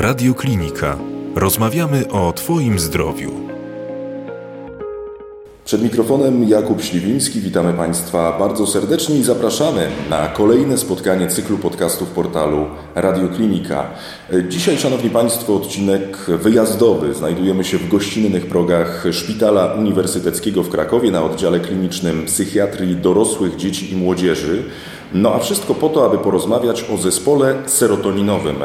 Radioklinika. Rozmawiamy o Twoim zdrowiu. Przed mikrofonem Jakub Śliwiński. Witamy Państwa bardzo serdecznie i zapraszamy na kolejne spotkanie cyklu podcastów portalu Radioklinika. Dzisiaj, Szanowni Państwo, odcinek wyjazdowy. Znajdujemy się w gościnnych progach Szpitala Uniwersyteckiego w Krakowie na oddziale klinicznym psychiatrii dorosłych dzieci i młodzieży. No a wszystko po to, aby porozmawiać o zespole serotoninowym.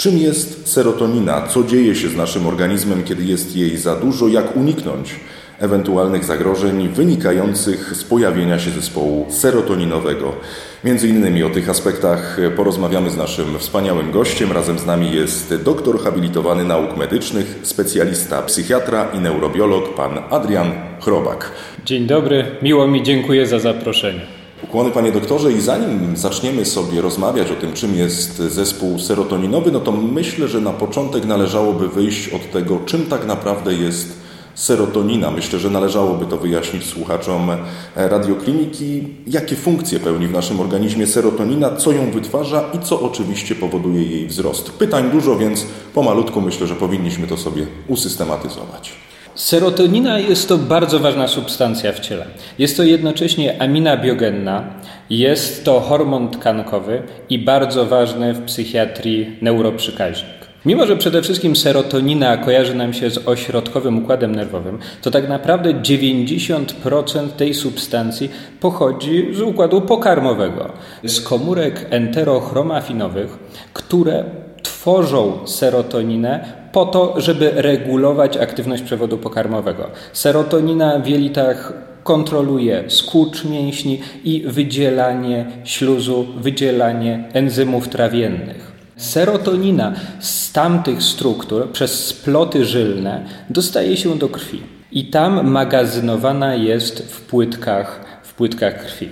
Czym jest serotonina? Co dzieje się z naszym organizmem, kiedy jest jej za dużo? Jak uniknąć ewentualnych zagrożeń wynikających z pojawienia się zespołu serotoninowego? Między innymi o tych aspektach porozmawiamy z naszym wspaniałym gościem. Razem z nami jest doktor habilitowany nauk medycznych, specjalista psychiatra i neurobiolog, pan Adrian Chrobak. Dzień dobry, miło mi, dziękuję za zaproszenie. Ukłony panie doktorze i zanim zaczniemy sobie rozmawiać o tym, czym jest zespół serotoninowy, no to myślę, że na początek należałoby wyjść od tego, czym tak naprawdę jest serotonina. Myślę, że należałoby to wyjaśnić słuchaczom radiokliniki, jakie funkcje pełni w naszym organizmie serotonina, co ją wytwarza i co oczywiście powoduje jej wzrost. Pytań dużo, więc pomalutku myślę, że powinniśmy to sobie usystematyzować. Serotonina jest to bardzo ważna substancja w ciele. Jest to jednocześnie amina biogenna, jest to hormon tkankowy i bardzo ważny w psychiatrii neuroprzekaźnik. Mimo, że przede wszystkim serotonina kojarzy nam się z ośrodkowym układem nerwowym, to tak naprawdę 90% tej substancji pochodzi z układu pokarmowego, z komórek enterochromafinowych, które tworzą serotoninę po to, żeby regulować aktywność przewodu pokarmowego. Serotonina w jelitach kontroluje skurcz mięśni i wydzielanie śluzu, wydzielanie enzymów trawiennych. Serotonina z tamtych struktur przez sploty żylne dostaje się do krwi i tam magazynowana jest w płytkach, w płytkach krwi.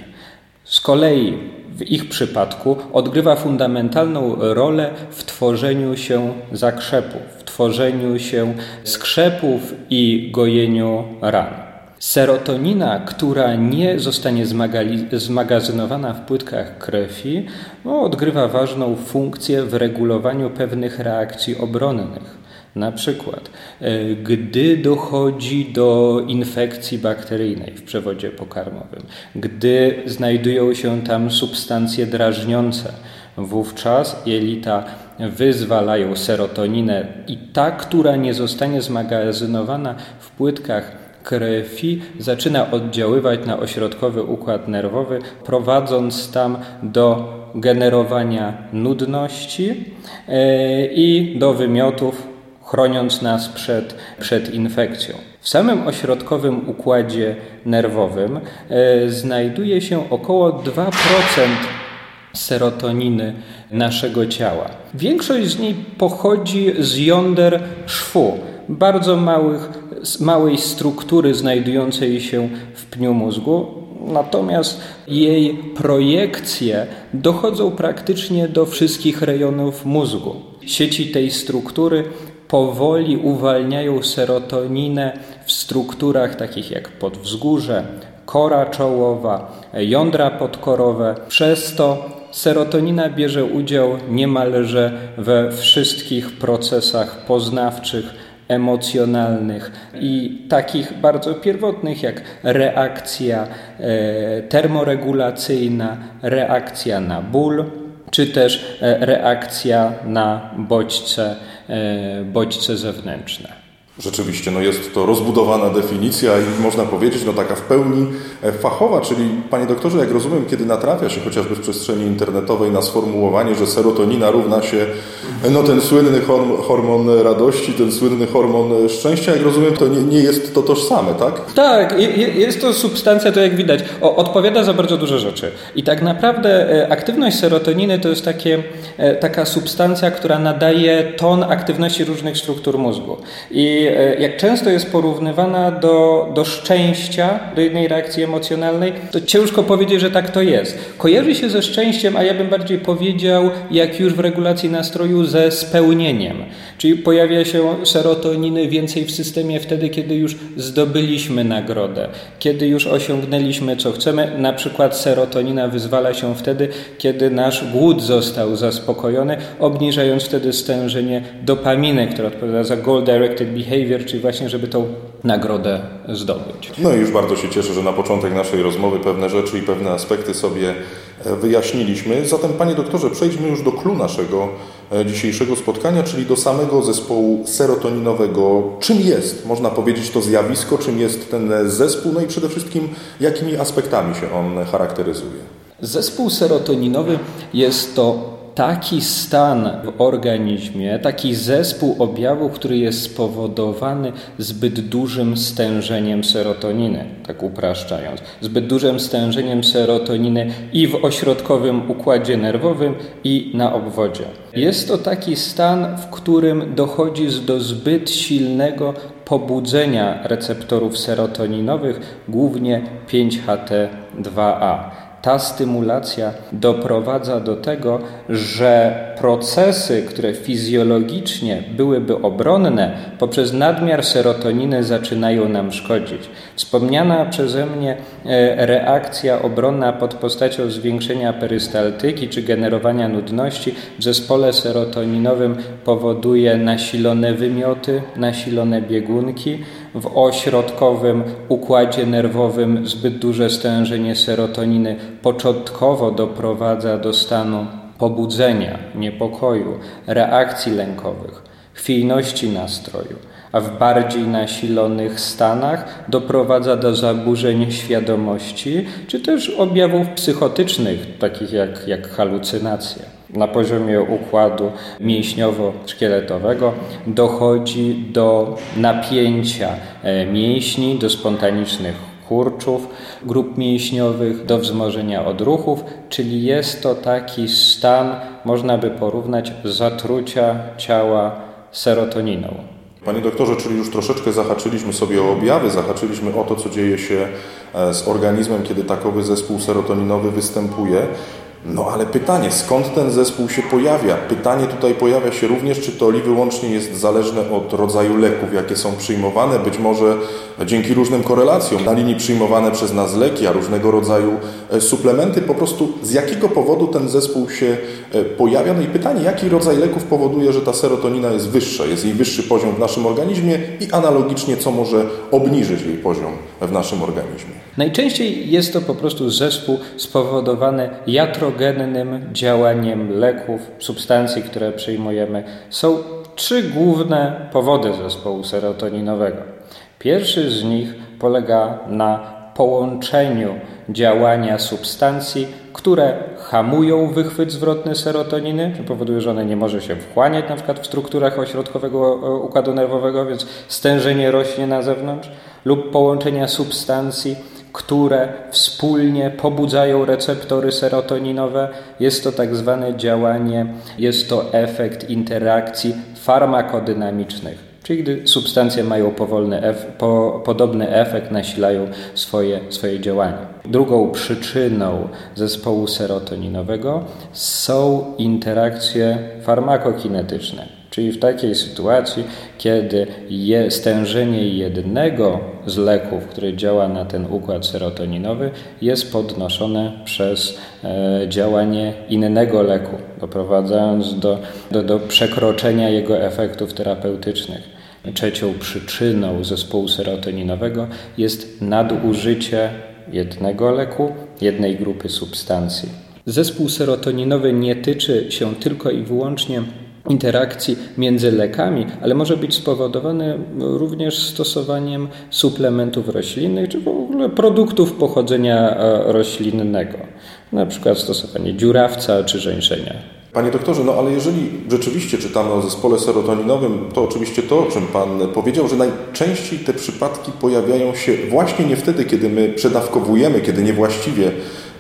Z kolei w ich przypadku odgrywa fundamentalną rolę w tworzeniu się zakrzepów, tworzeniu się skrzepów i gojeniu ran. Serotonina, która nie zostanie zmagazynowana w płytkach krwi, no, odgrywa ważną funkcję w regulowaniu pewnych reakcji obronnych. Na przykład, e, gdy dochodzi do infekcji bakteryjnej w przewodzie pokarmowym, gdy znajdują się tam substancje drażniące, wówczas jelita wyzwalają serotoninę i ta, która nie zostanie zmagazynowana w płytkach krwi, zaczyna oddziaływać na ośrodkowy układ nerwowy, prowadząc tam do generowania nudności e, i do wymiotów chroniąc nas przed, przed infekcją. W samym ośrodkowym układzie nerwowym e, znajduje się około 2% serotoniny naszego ciała. Większość z niej pochodzi z jąder szwu, bardzo małych, małej struktury znajdującej się w pniu mózgu, natomiast jej projekcje dochodzą praktycznie do wszystkich rejonów mózgu. Sieci tej struktury powoli uwalniają serotoninę w strukturach takich jak podwzgórze, kora czołowa, jądra podkorowe. Przez to serotonina bierze udział niemalże we wszystkich procesach poznawczych, emocjonalnych i takich bardzo pierwotnych jak reakcja e, termoregulacyjna, reakcja na ból, czy też e, reakcja na bodźce E, bodźce zewnętrzne. Rzeczywiście, no jest to rozbudowana definicja i można powiedzieć, no taka w pełni e, fachowa, czyli panie doktorze, jak rozumiem, kiedy natrafia się chociażby w przestrzeni internetowej na sformułowanie, że serotonina równa się e, no ten słynny hormon radości, ten słynny hormon szczęścia, jak rozumiem, to nie, nie jest to tożsame, tak? Tak, jest to substancja, to jak widać, odpowiada za bardzo dużo rzeczy. I tak naprawdę e, aktywność serotoniny to jest takie, taka substancja, która nadaje ton aktywności różnych struktur mózgu. I e, jak często jest porównywana do, do szczęścia, do jednej reakcji emocjonalnej, to ciężko powiedzieć, że tak to jest. Kojarzy się ze szczęściem, a ja bym bardziej powiedział, jak już w regulacji nastroju, ze spełnieniem. Czyli pojawia się serotoniny więcej w systemie wtedy, kiedy już zdobyliśmy nagrodę, kiedy już osiągnęliśmy co chcemy. Na przykład serotonina wyzwala się wtedy, kiedy nasz głód został zaspokojony, obniżając wtedy stężenie dopaminy, która odpowiada za goal-directed behavior, czyli właśnie, żeby tą nagrodę zdobyć. No i już bardzo się cieszę, że na początek naszej rozmowy pewne rzeczy i pewne aspekty sobie e, wyjaśniliśmy. Zatem, panie doktorze, przejdźmy już do klu naszego e, dzisiejszego spotkania, czyli do samego zespołu serotoninowego. Czym jest, można powiedzieć, to zjawisko, czym jest ten zespół, no i przede wszystkim jakimi aspektami się on charakteryzuje? Zespół serotoninowy jest to taki stan w organizmie, taki zespół objawów, który jest spowodowany zbyt dużym stężeniem serotoniny, tak upraszczając, zbyt dużym stężeniem serotoniny i w ośrodkowym układzie nerwowym, i na obwodzie. Jest to taki stan, w którym dochodzi do zbyt silnego pobudzenia receptorów serotoninowych, głównie 5HT2A ta stymulacja doprowadza do tego, że procesy, które fizjologicznie byłyby obronne, poprzez nadmiar serotoniny zaczynają nam szkodzić. Wspomniana przeze mnie e, reakcja obronna pod postacią zwiększenia perystaltyki czy generowania nudności w zespole serotoninowym powoduje nasilone wymioty, nasilone biegunki. W ośrodkowym układzie nerwowym zbyt duże stężenie serotoniny początkowo doprowadza do stanu pobudzenia, niepokoju, reakcji lękowych, chwiejności nastroju, a w bardziej nasilonych stanach doprowadza do zaburzeń świadomości, czy też objawów psychotycznych, takich jak, jak halucynacje. Na poziomie układu mięśniowo-szkieletowego dochodzi do napięcia e, mięśni, do spontanicznych kurczów, grup mięśniowych, do wzmożenia odruchów, czyli jest to taki stan, można by porównać, zatrucia ciała serotoniną. Panie doktorze, czyli już troszeczkę zahaczyliśmy sobie o objawy, zahaczyliśmy o to, co dzieje się e, z organizmem, kiedy takowy zespół serotoninowy występuje. No ale pytanie, skąd ten zespół się pojawia? Pytanie tutaj pojawia się również, czy to li wyłącznie jest zależne od rodzaju leków, jakie są przyjmowane. Być może dzięki różnym korelacjom na linii przyjmowane przez nas leki, a różnego rodzaju e, suplementy, po prostu z jakiego powodu ten zespół się e, pojawia? No i pytanie, jaki rodzaj leków powoduje, że ta serotonina jest wyższa, jest jej wyższy poziom w naszym organizmie i analogicznie, co może obniżyć jej poziom w naszym organizmie? Najczęściej jest to po prostu zespół spowodowany jatrogennym działaniem leków, substancji, które przyjmujemy. Są trzy główne powody zespołu serotoninowego. Pierwszy z nich polega na połączeniu działania substancji, które hamują wychwyt zwrotny serotoniny, czy powoduje, że ona nie może się wchłaniać na przykład w strukturach ośrodkowego e, układu nerwowego, więc stężenie rośnie na zewnątrz, lub połączenia substancji, które wspólnie pobudzają receptory serotoninowe. Jest to tak zwane działanie, jest to efekt interakcji farmakodynamicznych. Czyli gdy substancje mają powolny ef po, podobny efekt, nasilają swoje, swoje działanie. Drugą przyczyną zespołu serotoninowego są interakcje farmakokinetyczne. Czyli w takiej sytuacji, kiedy stężenie jednego z leków, który działa na ten układ serotoninowy, jest podnoszone przez e, działanie innego leku, doprowadzając do, do, do przekroczenia jego efektów terapeutycznych. Trzecią przyczyną zespołu serotoninowego jest nadużycie jednego leku, jednej grupy substancji. Zespół serotoninowy nie tyczy się tylko i wyłącznie interakcji między lekami, ale może być spowodowany również stosowaniem suplementów roślinnych czy w ogóle produktów pochodzenia e, roślinnego, na przykład stosowanie dziurawca czy żeńszenia. Panie doktorze, no ale jeżeli rzeczywiście czytamy o zespole serotoninowym, to oczywiście to, o czym Pan powiedział, że najczęściej te przypadki pojawiają się właśnie nie wtedy, kiedy my przedawkowujemy, kiedy niewłaściwie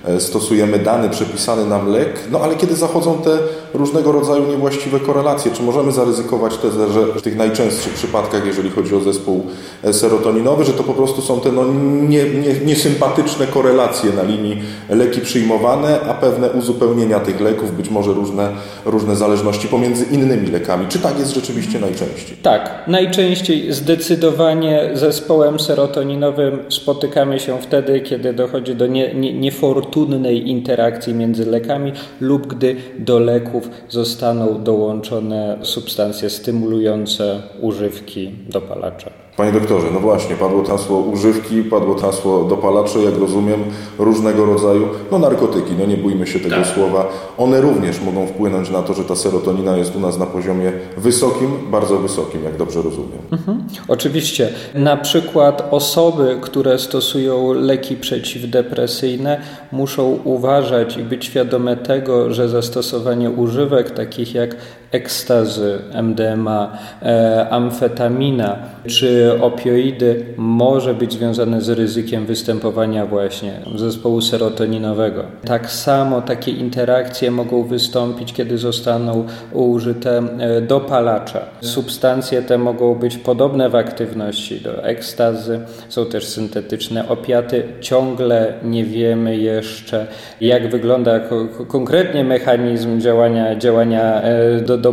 e, stosujemy dany przepisany nam lek, no ale kiedy zachodzą te różnego rodzaju niewłaściwe korelacje, czy możemy zaryzykować tezę, że w tych najczęstszych przypadkach, jeżeli chodzi o zespół e, serotoninowy, że to po prostu są te no, nie, nie, niesympatyczne korelacje na linii leki przyjmowane, a pewne uzupełnienia tych leków, być może różne, różne zależności pomiędzy innymi lekami. Czy tak jest rzeczywiście najczęściej? Tak, najczęściej zdecydowanie zespołem serotoninowym spotykamy się wtedy, kiedy dochodzi do nie, nie, niefortunnej interakcji między lekami lub gdy do leków zostaną dołączone substancje stymulujące używki dopalacze. Panie doktorze, no właśnie, padło hasło używki, padło hasło dopalacze, jak rozumiem, różnego rodzaju, no narkotyki, no nie bójmy się tego tak. słowa. One również mogą wpłynąć na to, że ta serotonina jest u nas na poziomie wysokim, bardzo wysokim, jak dobrze rozumiem. Mhm. Oczywiście. Na przykład osoby, które stosują leki przeciwdepresyjne, muszą uważać i być świadome tego, że zastosowanie używek takich jak ekstazy, MDMA, e, amfetamina czy opioidy może być związane z ryzykiem występowania właśnie zespołu serotoninowego. Tak samo takie interakcje mogą wystąpić, kiedy zostaną użyte e, dopalacze. Substancje te mogą być podobne w aktywności do ekstazy, są też syntetyczne opiaty. Ciągle nie wiemy jeszcze, jak wygląda konkretnie mechanizm działania, działania e, do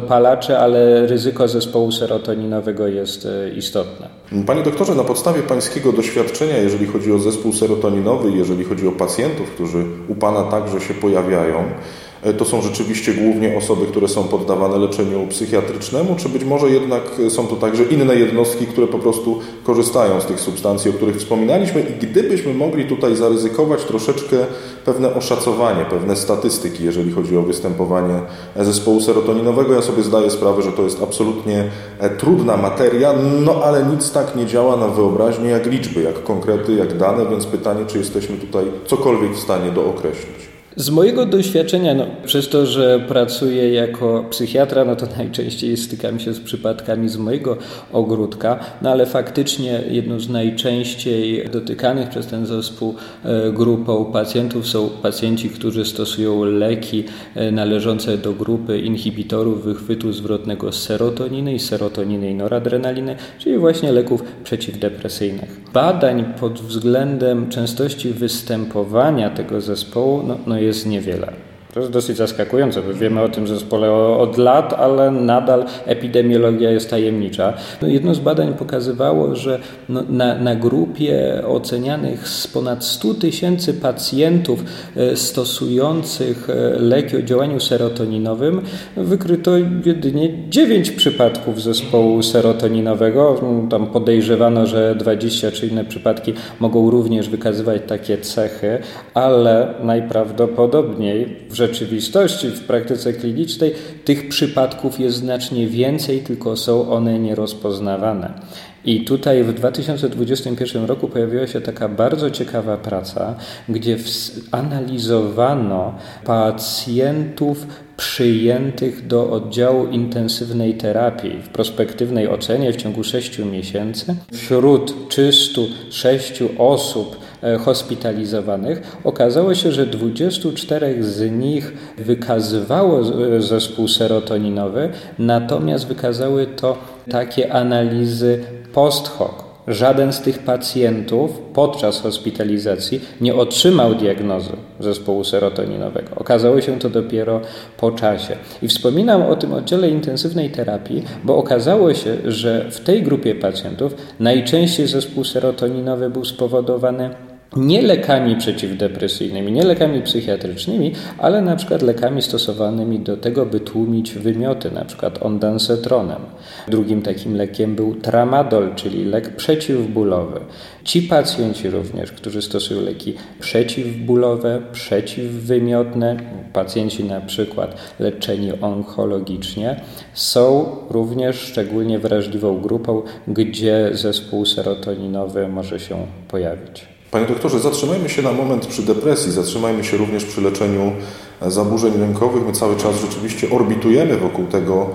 ale ryzyko zespołu serotoninowego jest e, istotne. Panie doktorze, na podstawie pańskiego doświadczenia, jeżeli chodzi o zespół serotoninowy, jeżeli chodzi o pacjentów, którzy u Pana także się pojawiają, to są rzeczywiście głównie osoby, które są poddawane leczeniu psychiatrycznemu, czy być może jednak są to także inne jednostki, które po prostu korzystają z tych substancji, o których wspominaliśmy i gdybyśmy mogli tutaj zaryzykować troszeczkę pewne oszacowanie, pewne statystyki, jeżeli chodzi o występowanie zespołu serotoninowego, ja sobie zdaję sprawę, że to jest absolutnie e, trudna materia, no ale nic tak nie działa na wyobraźnię jak liczby, jak konkrety, jak dane, więc pytanie, czy jesteśmy tutaj cokolwiek w stanie dookreślić. Z mojego doświadczenia, no, przez to, że pracuję jako psychiatra, no to najczęściej stykam się z przypadkami z mojego ogródka, no ale faktycznie jedną z najczęściej dotykanych przez ten zespół e, grupą pacjentów są pacjenci, którzy stosują leki e, należące do grupy inhibitorów wychwytu zwrotnego serotoniny i serotoniny i noradrenaliny, czyli właśnie leków przeciwdepresyjnych. Badań pod względem częstości występowania tego zespołu no, no jest niewiele. To jest dosyć zaskakujące, bo wiemy o tym zespole od lat, ale nadal epidemiologia jest tajemnicza. No jedno z badań pokazywało, że no na, na grupie ocenianych z ponad 100 tysięcy pacjentów e, stosujących e, leki o działaniu serotoninowym wykryto jedynie 9 przypadków zespołu serotoninowego. Tam podejrzewano, że 20 czy inne przypadki mogą również wykazywać takie cechy, ale najprawdopodobniej w rzeczywistości, w praktyce klinicznej tych przypadków jest znacznie więcej, tylko są one nierozpoznawane. I tutaj w 2021 roku pojawiła się taka bardzo ciekawa praca, gdzie analizowano pacjentów przyjętych do oddziału intensywnej terapii w prospektywnej ocenie w ciągu 6 miesięcy. Wśród 306 osób hospitalizowanych okazało się, że 24 z nich wykazywało zespół serotoninowy, natomiast wykazały to takie analizy post hoc. Żaden z tych pacjentów podczas hospitalizacji nie otrzymał diagnozy zespołu serotoninowego. Okazało się to dopiero po czasie. I wspominam o tym oddziale intensywnej terapii, bo okazało się, że w tej grupie pacjentów najczęściej zespół serotoninowy był spowodowany nie lekami przeciwdepresyjnymi, nie lekami psychiatrycznymi, ale na przykład lekami stosowanymi do tego, by tłumić wymioty, na przykład ondansetronem. Drugim takim lekiem był tramadol, czyli lek przeciwbólowy. Ci pacjenci również, którzy stosują leki przeciwbólowe, przeciwwymiotne, pacjenci na przykład leczeni onkologicznie, są również szczególnie wrażliwą grupą, gdzie zespół serotoninowy może się pojawić. Panie doktorze, zatrzymajmy się na moment przy depresji, zatrzymajmy się również przy leczeniu zaburzeń lękowych. My cały czas rzeczywiście orbitujemy wokół tego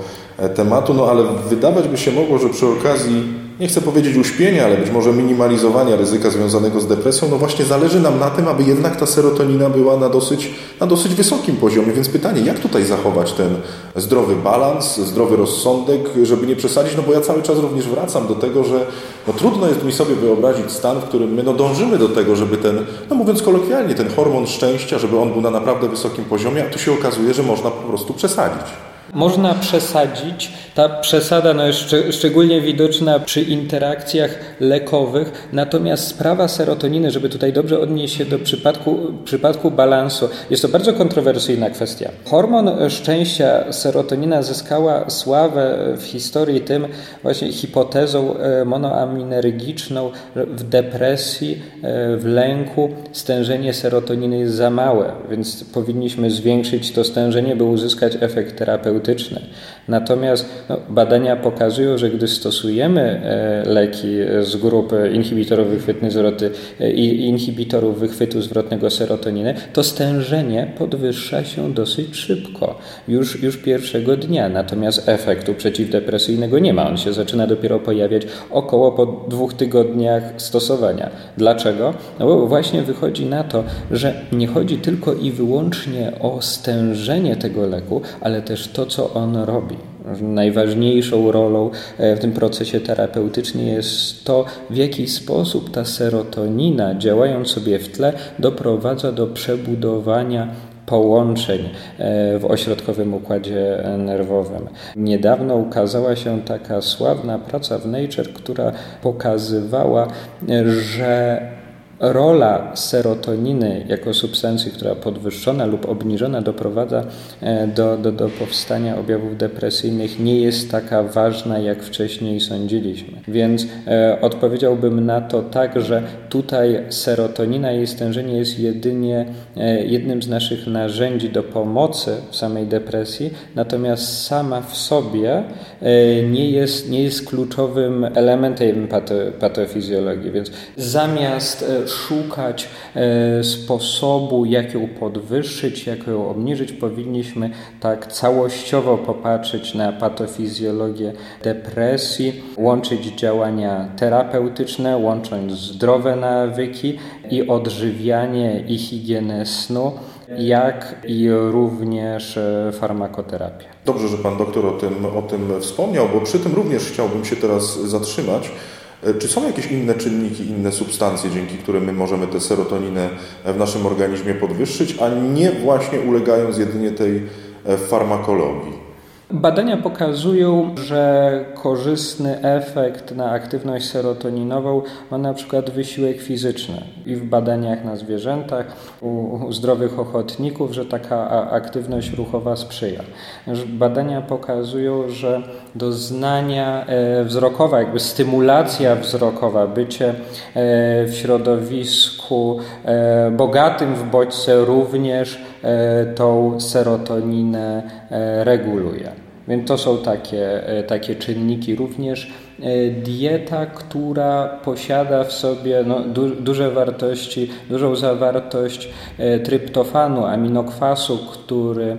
tematu, no ale wydawać by się mogło, że przy okazji nie chcę powiedzieć uśpienia, ale być może minimalizowania ryzyka związanego z depresją, no właśnie zależy nam na tym, aby jednak ta serotonina była na dosyć, na dosyć wysokim poziomie. Więc pytanie, jak tutaj zachować ten zdrowy balans, zdrowy rozsądek, żeby nie przesadzić, no bo ja cały czas również wracam do tego, że no trudno jest mi sobie wyobrazić stan, w którym my no dążymy do tego, żeby ten, no mówiąc kolokwialnie, ten hormon szczęścia, żeby on był na naprawdę wysokim poziomie, a tu się okazuje, że można po prostu przesadzić. Można przesadzić. Ta przesada no, jest szcz szczególnie widoczna przy interakcjach lekowych, natomiast sprawa serotoniny, żeby tutaj dobrze odnieść się do przypadku, przypadku balansu, jest to bardzo kontrowersyjna kwestia. Hormon szczęścia, serotonina, zyskała sławę w historii tym właśnie hipotezą e, monoaminergiczną w depresji, e, w lęku stężenie serotoniny jest za małe, więc powinniśmy zwiększyć to stężenie, by uzyskać efekt terapeutyczny terapeutyczny. Natomiast no, badania pokazują, że gdy stosujemy e, leki z grupy inhibitorów wychwytnej zwroty e, i inhibitorów wychwytu zwrotnego serotoniny, to stężenie podwyższa się dosyć szybko, już, już pierwszego dnia. Natomiast efektu przeciwdepresyjnego nie ma. On się zaczyna dopiero pojawiać około po dwóch tygodniach stosowania. Dlaczego? No bo właśnie wychodzi na to, że nie chodzi tylko i wyłącznie o stężenie tego leku, ale też to, co on robi. Najważniejszą rolą e, w tym procesie terapeutycznym jest to, w jaki sposób ta serotonina, działając sobie w tle, doprowadza do przebudowania połączeń e, w ośrodkowym układzie nerwowym. Niedawno ukazała się taka sławna praca w Nature, która pokazywała, że rola serotoniny jako substancji, która podwyższona lub obniżona doprowadza e, do, do, do powstania objawów depresyjnych, nie jest taka ważna, jak wcześniej sądziliśmy. Więc e, odpowiedziałbym na to tak, że tutaj serotonina i stężenie jest jedynie e, jednym z naszych narzędzi do pomocy w samej depresji, natomiast sama w sobie e, nie jest, nie jest kluczowym elementem pato, patofizjologii. Więc zamiast e, szukać e, sposobu, jak ją podwyższyć, jak ją obniżyć, powinniśmy tak całościowo popatrzeć na patofizjologię depresji, łączyć działania terapeutyczne, łącząc zdrowe nawyki i odżywianie i higienę snu jak i również e, farmakoterapię. Dobrze, że Pan doktor o tym, o tym wspomniał, bo przy tym również chciałbym się teraz zatrzymać. E, czy są jakieś inne czynniki, inne substancje, dzięki którym my możemy tę serotoninę w naszym organizmie podwyższyć, a nie właśnie ulegając jedynie tej e, farmakologii? Badania pokazują, że korzystny efekt na aktywność serotoninową ma na przykład wysiłek fizyczny. I w badaniach na zwierzętach, u zdrowych ochotników, że taka aktywność ruchowa sprzyja. Badania pokazują, że doznania e, wzrokowe, jakby stymulacja wzrokowa, bycie e, w środowisku e, bogatym w bodźce również tą serotoninę reguluje. Więc to są takie, takie czynniki. Również dieta, która posiada w sobie no, du duże wartości, dużą zawartość tryptofanu, aminokwasu, który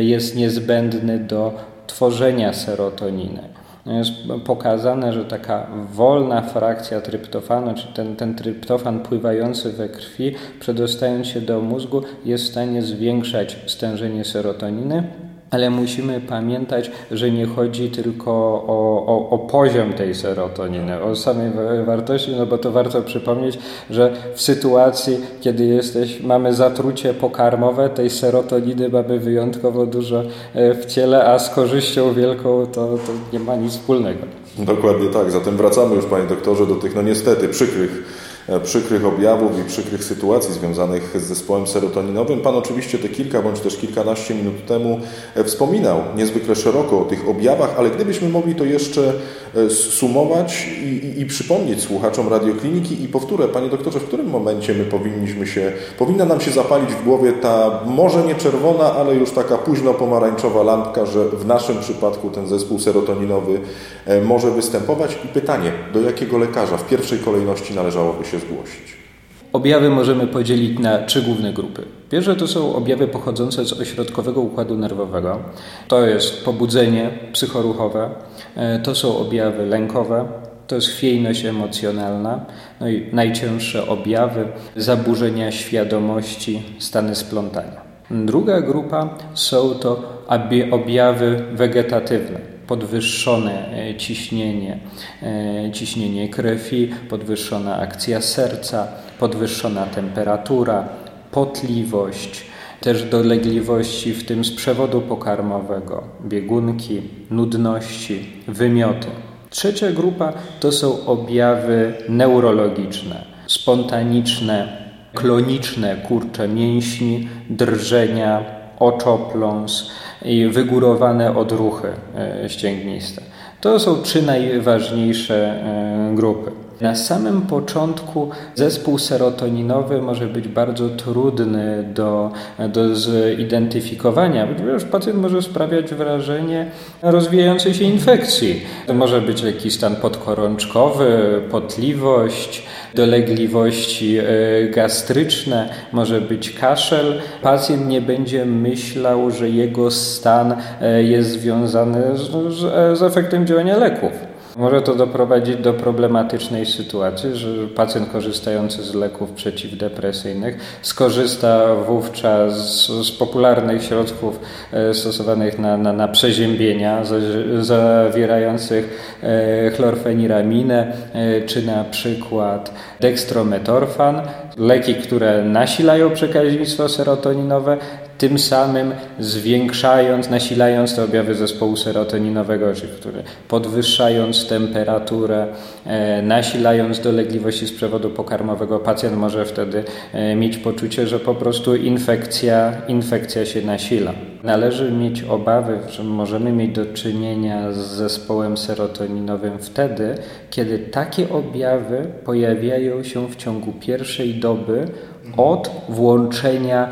jest niezbędny do tworzenia serotoniny. Jest pokazane, że taka wolna frakcja tryptofanu, czy ten, ten tryptofan pływający we krwi, przedostając się do mózgu, jest w stanie zwiększać stężenie serotoniny ale musimy pamiętać, że nie chodzi tylko o, o, o, poziom tej serotoniny, o samej wartości, no bo to warto przypomnieć, że w sytuacji, kiedy jesteś, mamy zatrucie pokarmowe, tej serotoniny mamy wyjątkowo dużo e, w ciele, a z korzyścią wielką to, to nie ma nic wspólnego. Dokładnie tak. Zatem wracamy już, panie doktorze, do tych, no niestety, przykrych przykrych objawów i przykrych sytuacji związanych z zespołem serotoninowym. Pan oczywiście te kilka bądź też kilkanaście minut temu e, wspominał niezwykle szeroko o tych objawach, ale gdybyśmy mogli to jeszcze e, sumować i, i, i przypomnieć słuchaczom radiokliniki i powtórę, panie doktorze, w którym momencie my powinniśmy się, powinna nam się zapalić w głowie ta może nie czerwona, ale już taka późno pomarańczowa lampka, że w naszym przypadku ten zespół serotoninowy może występować. I pytanie, do jakiego lekarza w pierwszej kolejności należałoby się zgłosić. Objawy możemy podzielić na trzy główne grupy. Pierwsze to są objawy pochodzące z ośrodkowego układu nerwowego. To jest pobudzenie psychoruchowe, e, to są objawy lękowe, to jest chwiejność emocjonalna, no i najcięższe objawy zaburzenia świadomości, stany splątania. Druga grupa są to objawy wegetatywne podwyższone e, ciśnienie, e, ciśnienie krwi, podwyższona akcja serca, podwyższona temperatura, potliwość, też dolegliwości w tym z przewodu pokarmowego, biegunki, nudności, wymioty. Trzecia grupa to są objawy neurologiczne, spontaniczne, kloniczne kurcze mięśni, drżenia, oczopląs i wygórowane odruchy e, ścięgniste. To są trzy najważniejsze e, grupy. Na samym początku zespół serotoninowy może być bardzo trudny do, do zidentyfikowania, ponieważ pacjent może sprawiać wrażenie rozwijającej się infekcji. To może być jakiś stan podkorączkowy, potliwość, dolegliwości e, gastryczne, może być kaszel. Pacjent nie będzie myślał, że jego stan e, jest związany z, z efektem działania leków. Może to doprowadzić do problematycznej sytuacji, że pacjent korzystający z leków przeciwdepresyjnych skorzysta wówczas z, z popularnych środków e, stosowanych na, na, na przeziębienia, zawierających e, chlorfeniraminę, e, czy na przykład dextrometorfan, leki, które nasilają przekaźnictwo serotoninowe, tym samym zwiększając, nasilając te objawy zespołu serotoninowego, które podwyższając temperaturę, e, nasilając dolegliwości z przewodu pokarmowego, pacjent może wtedy e, mieć poczucie, że po prostu infekcja, infekcja się nasila. Należy mieć obawy, że możemy mieć do czynienia z zespołem serotoninowym wtedy, kiedy takie objawy pojawiają się w ciągu pierwszej doby od włączenia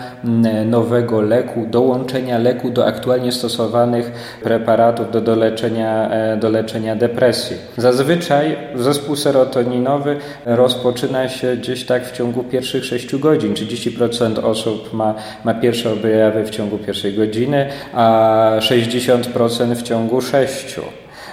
nowego leku, dołączenia leku do aktualnie stosowanych preparatów do, do, leczenia, e, do leczenia depresji. Zazwyczaj zespół serotoninowy rozpoczyna się gdzieś tak w ciągu pierwszych 6 godzin. 30% osób ma, ma pierwsze objawy w ciągu pierwszej godziny, a 60% w ciągu 6.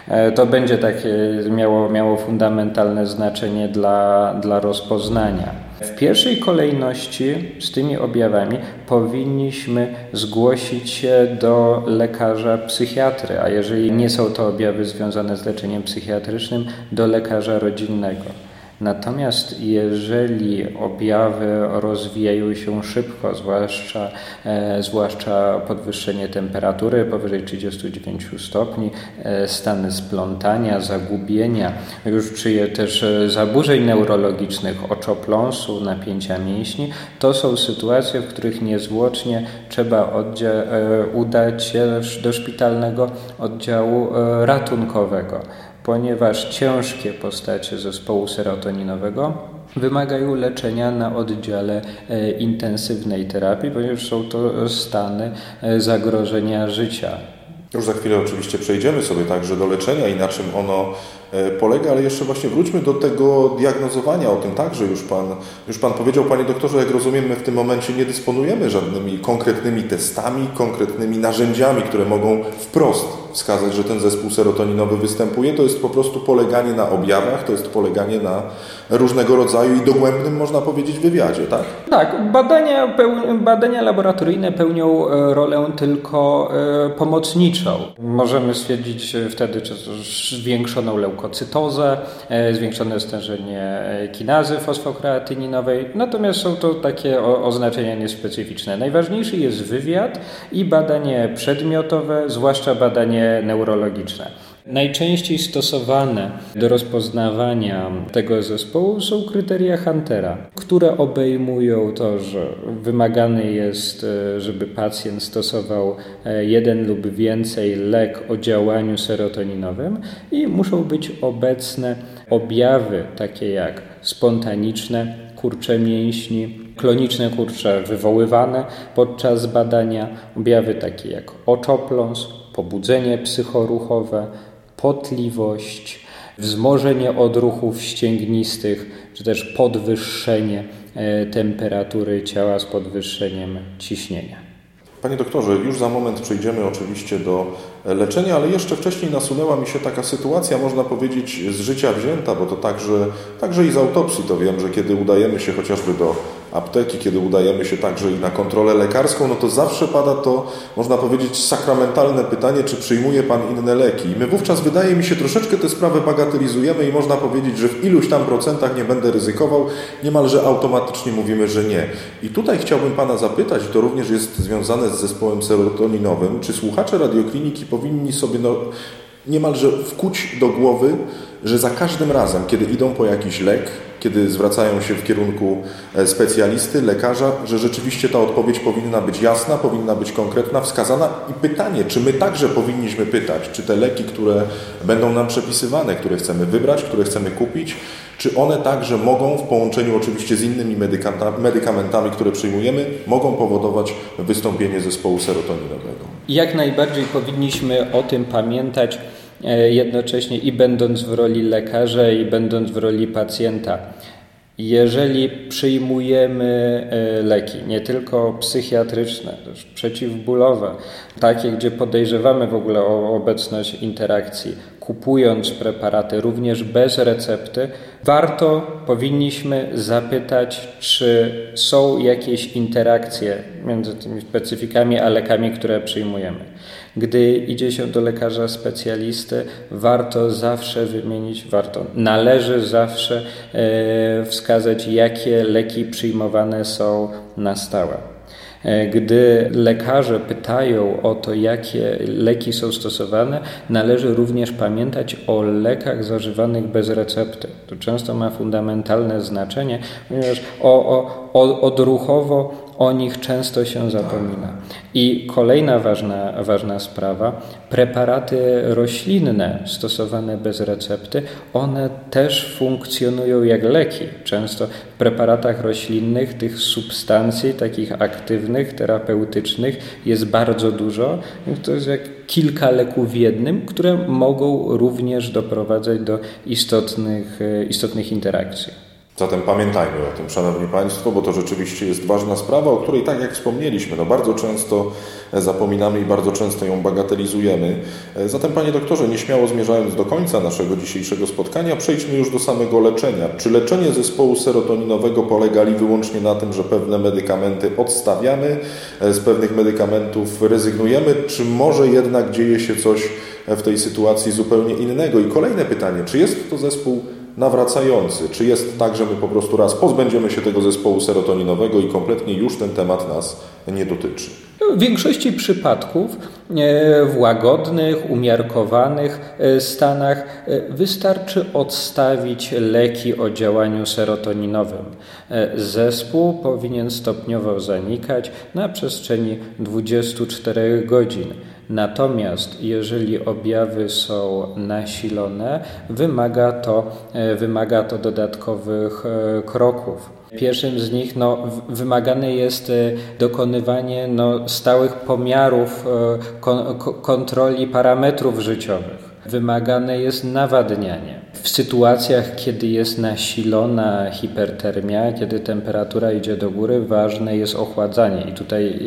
E, to będzie takie miało, miało fundamentalne znaczenie dla, dla rozpoznania. W pierwszej kolejności z tymi objawami powinniśmy zgłosić się do lekarza psychiatry, a jeżeli nie są to objawy związane z leczeniem psychiatrycznym, do lekarza rodzinnego. Natomiast jeżeli objawy rozwijają się szybko, zwłaszcza, e, zwłaszcza podwyższenie temperatury powyżej 39 stopni, e, stany splątania, zagubienia, już czyje też e, zaburzeń neurologicznych, oczopląsu, napięcia mięśni, to są sytuacje, w których niezwłocznie trzeba e, udać się do szpitalnego oddziału e, ratunkowego ponieważ ciężkie postacie zespołu serotoninowego wymagają leczenia na oddziale e, intensywnej terapii, ponieważ są to stany e, zagrożenia życia. Już za chwilę oczywiście przejdziemy sobie także do leczenia i na czym ono E, polega, ale jeszcze właśnie wróćmy do tego diagnozowania, o tym także już Pan, już pan powiedział, Panie doktorze, jak rozumiem, my w tym momencie nie dysponujemy żadnymi konkretnymi testami, konkretnymi narzędziami, które mogą wprost wskazać, że ten zespół serotoninowy występuje. To jest po prostu poleganie na objawach, to jest poleganie na różnego rodzaju i dogłębnym, można powiedzieć, wywiadzie, tak? Tak, badania, badania laboratoryjne pełnią e, rolę tylko e, pomocniczą. Możemy stwierdzić wtedy, czy zwiększoną leukocytozę, e, zwiększone stężenie e, kinazy fosfokreatyninowej, natomiast są to takie oznaczenia niespecyficzne. Najważniejszy jest wywiad i badanie przedmiotowe, zwłaszcza badanie neurologiczne. Najczęściej stosowane do rozpoznawania tego zespołu są kryteria Huntera, które obejmują to, że wymagany jest, e, żeby pacjent stosował e, jeden lub więcej lek o działaniu serotoninowym i muszą być obecne objawy takie jak spontaniczne, kurcze mięśni, kloniczne kurcze wywoływane podczas badania, objawy takie jak oczopląs, pobudzenie psychoruchowe, potliwość, wzmożenie odruchów ścięgnistych, czy też podwyższenie e, temperatury ciała z podwyższeniem ciśnienia. Panie doktorze, już za moment przejdziemy oczywiście do leczenia, ale jeszcze wcześniej nasunęła mi się taka sytuacja, można powiedzieć, z życia wzięta, bo to także, także i z autopsji to wiem, że kiedy udajemy się chociażby do apteki, kiedy udajemy się także i na kontrolę lekarską, no to zawsze pada to, można powiedzieć, sakramentalne pytanie, czy przyjmuje Pan inne leki. I my wówczas, wydaje mi się, troszeczkę tę sprawę bagatelizujemy i można powiedzieć, że w iluś tam procentach nie będę ryzykował, niemalże automatycznie mówimy, że nie. I tutaj chciałbym Pana zapytać, to również jest związane z zespołem serotoninowym, czy słuchacze radiokliniki powinni sobie no, niemalże wkuć do głowy, że za każdym razem, kiedy idą po jakiś lek, kiedy zwracają się w kierunku e, specjalisty, lekarza, że rzeczywiście ta odpowiedź powinna być jasna, powinna być konkretna, wskazana i pytanie, czy my także powinniśmy pytać, czy te leki, które będą nam przepisywane, które chcemy wybrać, które chcemy kupić, czy one także mogą, w połączeniu oczywiście z innymi medykamentami, które przyjmujemy, mogą powodować wystąpienie zespołu serotoninowego. Jak najbardziej powinniśmy o tym pamiętać jednocześnie i będąc w roli lekarza, i będąc w roli pacjenta. Jeżeli przyjmujemy e, leki, nie tylko psychiatryczne, też przeciwbólowe, takie, gdzie podejrzewamy w ogóle o obecność interakcji, kupując preparaty również bez recepty, warto, powinniśmy zapytać, czy są jakieś interakcje między tymi specyfikami a lekami, które przyjmujemy. Gdy idzie się do lekarza specjalisty, warto zawsze wymienić, warto, należy zawsze e, wskazać, jakie leki przyjmowane są na stałe. E, gdy lekarze pytają o to, jakie leki są stosowane, należy również pamiętać o lekach zażywanych bez recepty. To często ma fundamentalne znaczenie, ponieważ o, o, odruchowo o nich często się zapomina. I kolejna ważna, ważna sprawa, preparaty roślinne stosowane bez recepty, one też funkcjonują jak leki. Często w preparatach roślinnych tych substancji takich aktywnych, terapeutycznych jest bardzo dużo. To jest jak kilka leków w jednym, które mogą również doprowadzać do istotnych, istotnych interakcji. Zatem pamiętajmy o tym, Szanowni Państwo, bo to rzeczywiście jest ważna sprawa, o której, tak jak wspomnieliśmy, no bardzo często zapominamy i bardzo często ją bagatelizujemy. Zatem, Panie Doktorze, nieśmiało zmierzając do końca naszego dzisiejszego spotkania, przejdźmy już do samego leczenia. Czy leczenie zespołu serotoninowego polegali wyłącznie na tym, że pewne medykamenty odstawiamy, z pewnych medykamentów rezygnujemy, czy może jednak dzieje się coś w tej sytuacji zupełnie innego? I kolejne pytanie, czy jest to zespół nawracający? Czy jest tak, że my po prostu raz pozbędziemy się tego zespołu serotoninowego i kompletnie już ten temat nas nie dotyczy? W większości przypadków e, w łagodnych, umiarkowanych e, stanach e, wystarczy odstawić leki o działaniu serotoninowym. Zespół powinien stopniowo zanikać na przestrzeni 24 godzin. Natomiast jeżeli objawy są nasilone, wymaga to, e, wymaga to dodatkowych e, kroków. Pierwszym z nich no, wymagane jest e, dokonywanie no, stałych pomiarów kontroli parametrów życiowych. Wymagane jest nawadnianie. W sytuacjach, kiedy jest nasilona hipertermia, kiedy temperatura idzie do góry, ważne jest ochładzanie. I tutaj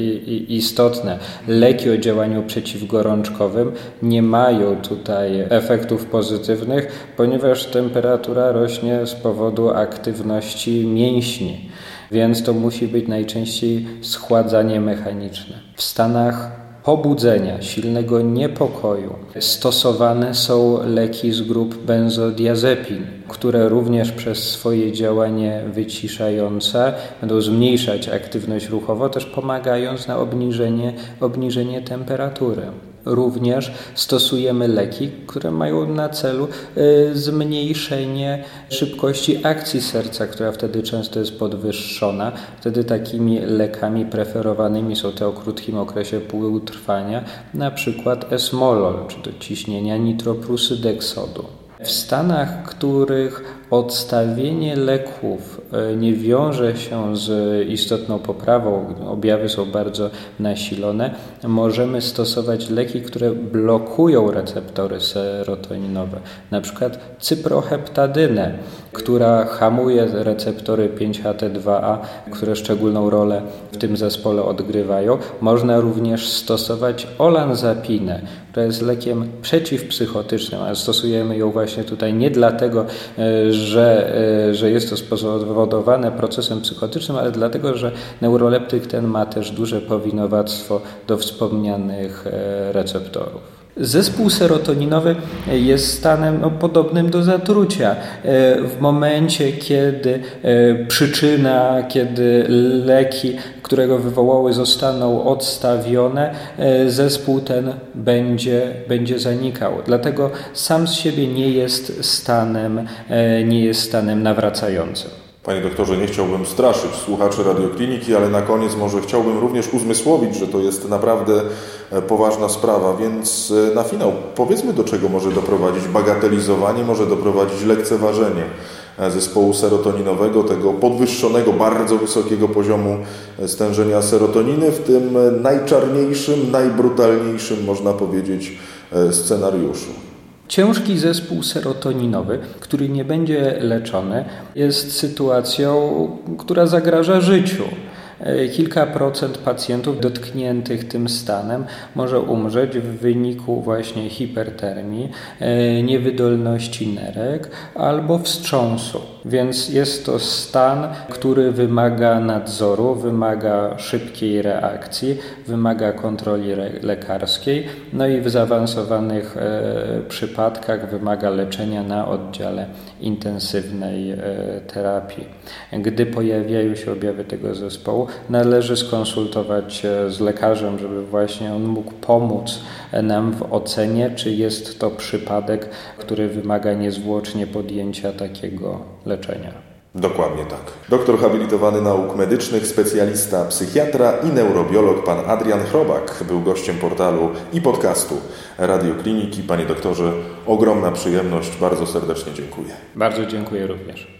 istotne, leki o działaniu przeciwgorączkowym nie mają tutaj efektów pozytywnych, ponieważ temperatura rośnie z powodu aktywności mięśni. Więc to musi być najczęściej schładzanie mechaniczne. W Stanach pobudzenia, silnego niepokoju stosowane są leki z grup benzodiazepin, które również przez swoje działanie wyciszające będą zmniejszać aktywność ruchową, też pomagając na obniżenie, obniżenie temperatury. Również stosujemy leki, które mają na celu y, zmniejszenie szybkości akcji serca, która wtedy często jest podwyższona. Wtedy takimi lekami preferowanymi są te o krótkim okresie półtrwania, na przykład esmolol, czy do ciśnienia nitroprusideksodu. W stanach, których odstawienie leków e, nie wiąże się z istotną poprawą, objawy są bardzo nasilone, możemy stosować leki, które blokują receptory serotoninowe, na przykład cyproheptadynę, która hamuje receptory 5HT2A, które szczególną rolę w tym zespole odgrywają. Można również stosować olanzapinę, która jest lekiem przeciwpsychotycznym, ale stosujemy ją właśnie tutaj nie dlatego, e, że, e, że jest to spowodowane procesem psychotycznym, ale dlatego, że neuroleptyk ten ma też duże powinowactwo do wspomnianych e, receptorów. Zespół serotoninowy jest stanem no, podobnym do zatrucia. E, w momencie, kiedy e, przyczyna, kiedy leki, które go wywołały, zostaną odstawione, e, zespół ten będzie, będzie zanikał. Dlatego sam z siebie nie jest stanem, nie jest stanem nawracającym. Panie doktorze, nie chciałbym straszyć słuchaczy radiokliniki, ale na koniec może chciałbym również uzmysłowić, że to jest naprawdę e, poważna sprawa, więc e, na finał powiedzmy do czego może doprowadzić bagatelizowanie, może doprowadzić lekceważenie e, zespołu serotoninowego, tego podwyższonego, bardzo wysokiego poziomu stężenia serotoniny w tym najczarniejszym, najbrutalniejszym, można powiedzieć, scenariuszu. Ciężki zespół serotoninowy, który nie będzie leczony, jest sytuacją, która zagraża życiu. E, kilka procent pacjentów dotkniętych tym stanem może umrzeć w wyniku właśnie hipertermii, e, niewydolności nerek albo wstrząsu. Więc jest to stan, który wymaga nadzoru, wymaga szybkiej reakcji, wymaga kontroli lekarskiej, no i w zaawansowanych e, przypadkach wymaga leczenia na oddziale intensywnej terapii. Gdy pojawiają się objawy tego zespołu, należy skonsultować się z lekarzem, żeby właśnie on mógł pomóc nam w ocenie, czy jest to przypadek, który wymaga niezwłocznie podjęcia takiego leczenia. Dokładnie tak. Doktor habilitowany nauk medycznych, specjalista psychiatra i neurobiolog pan Adrian Chrobak był gościem portalu i podcastu Radiokliniki. Panie doktorze, ogromna przyjemność, bardzo serdecznie dziękuję. Bardzo dziękuję również.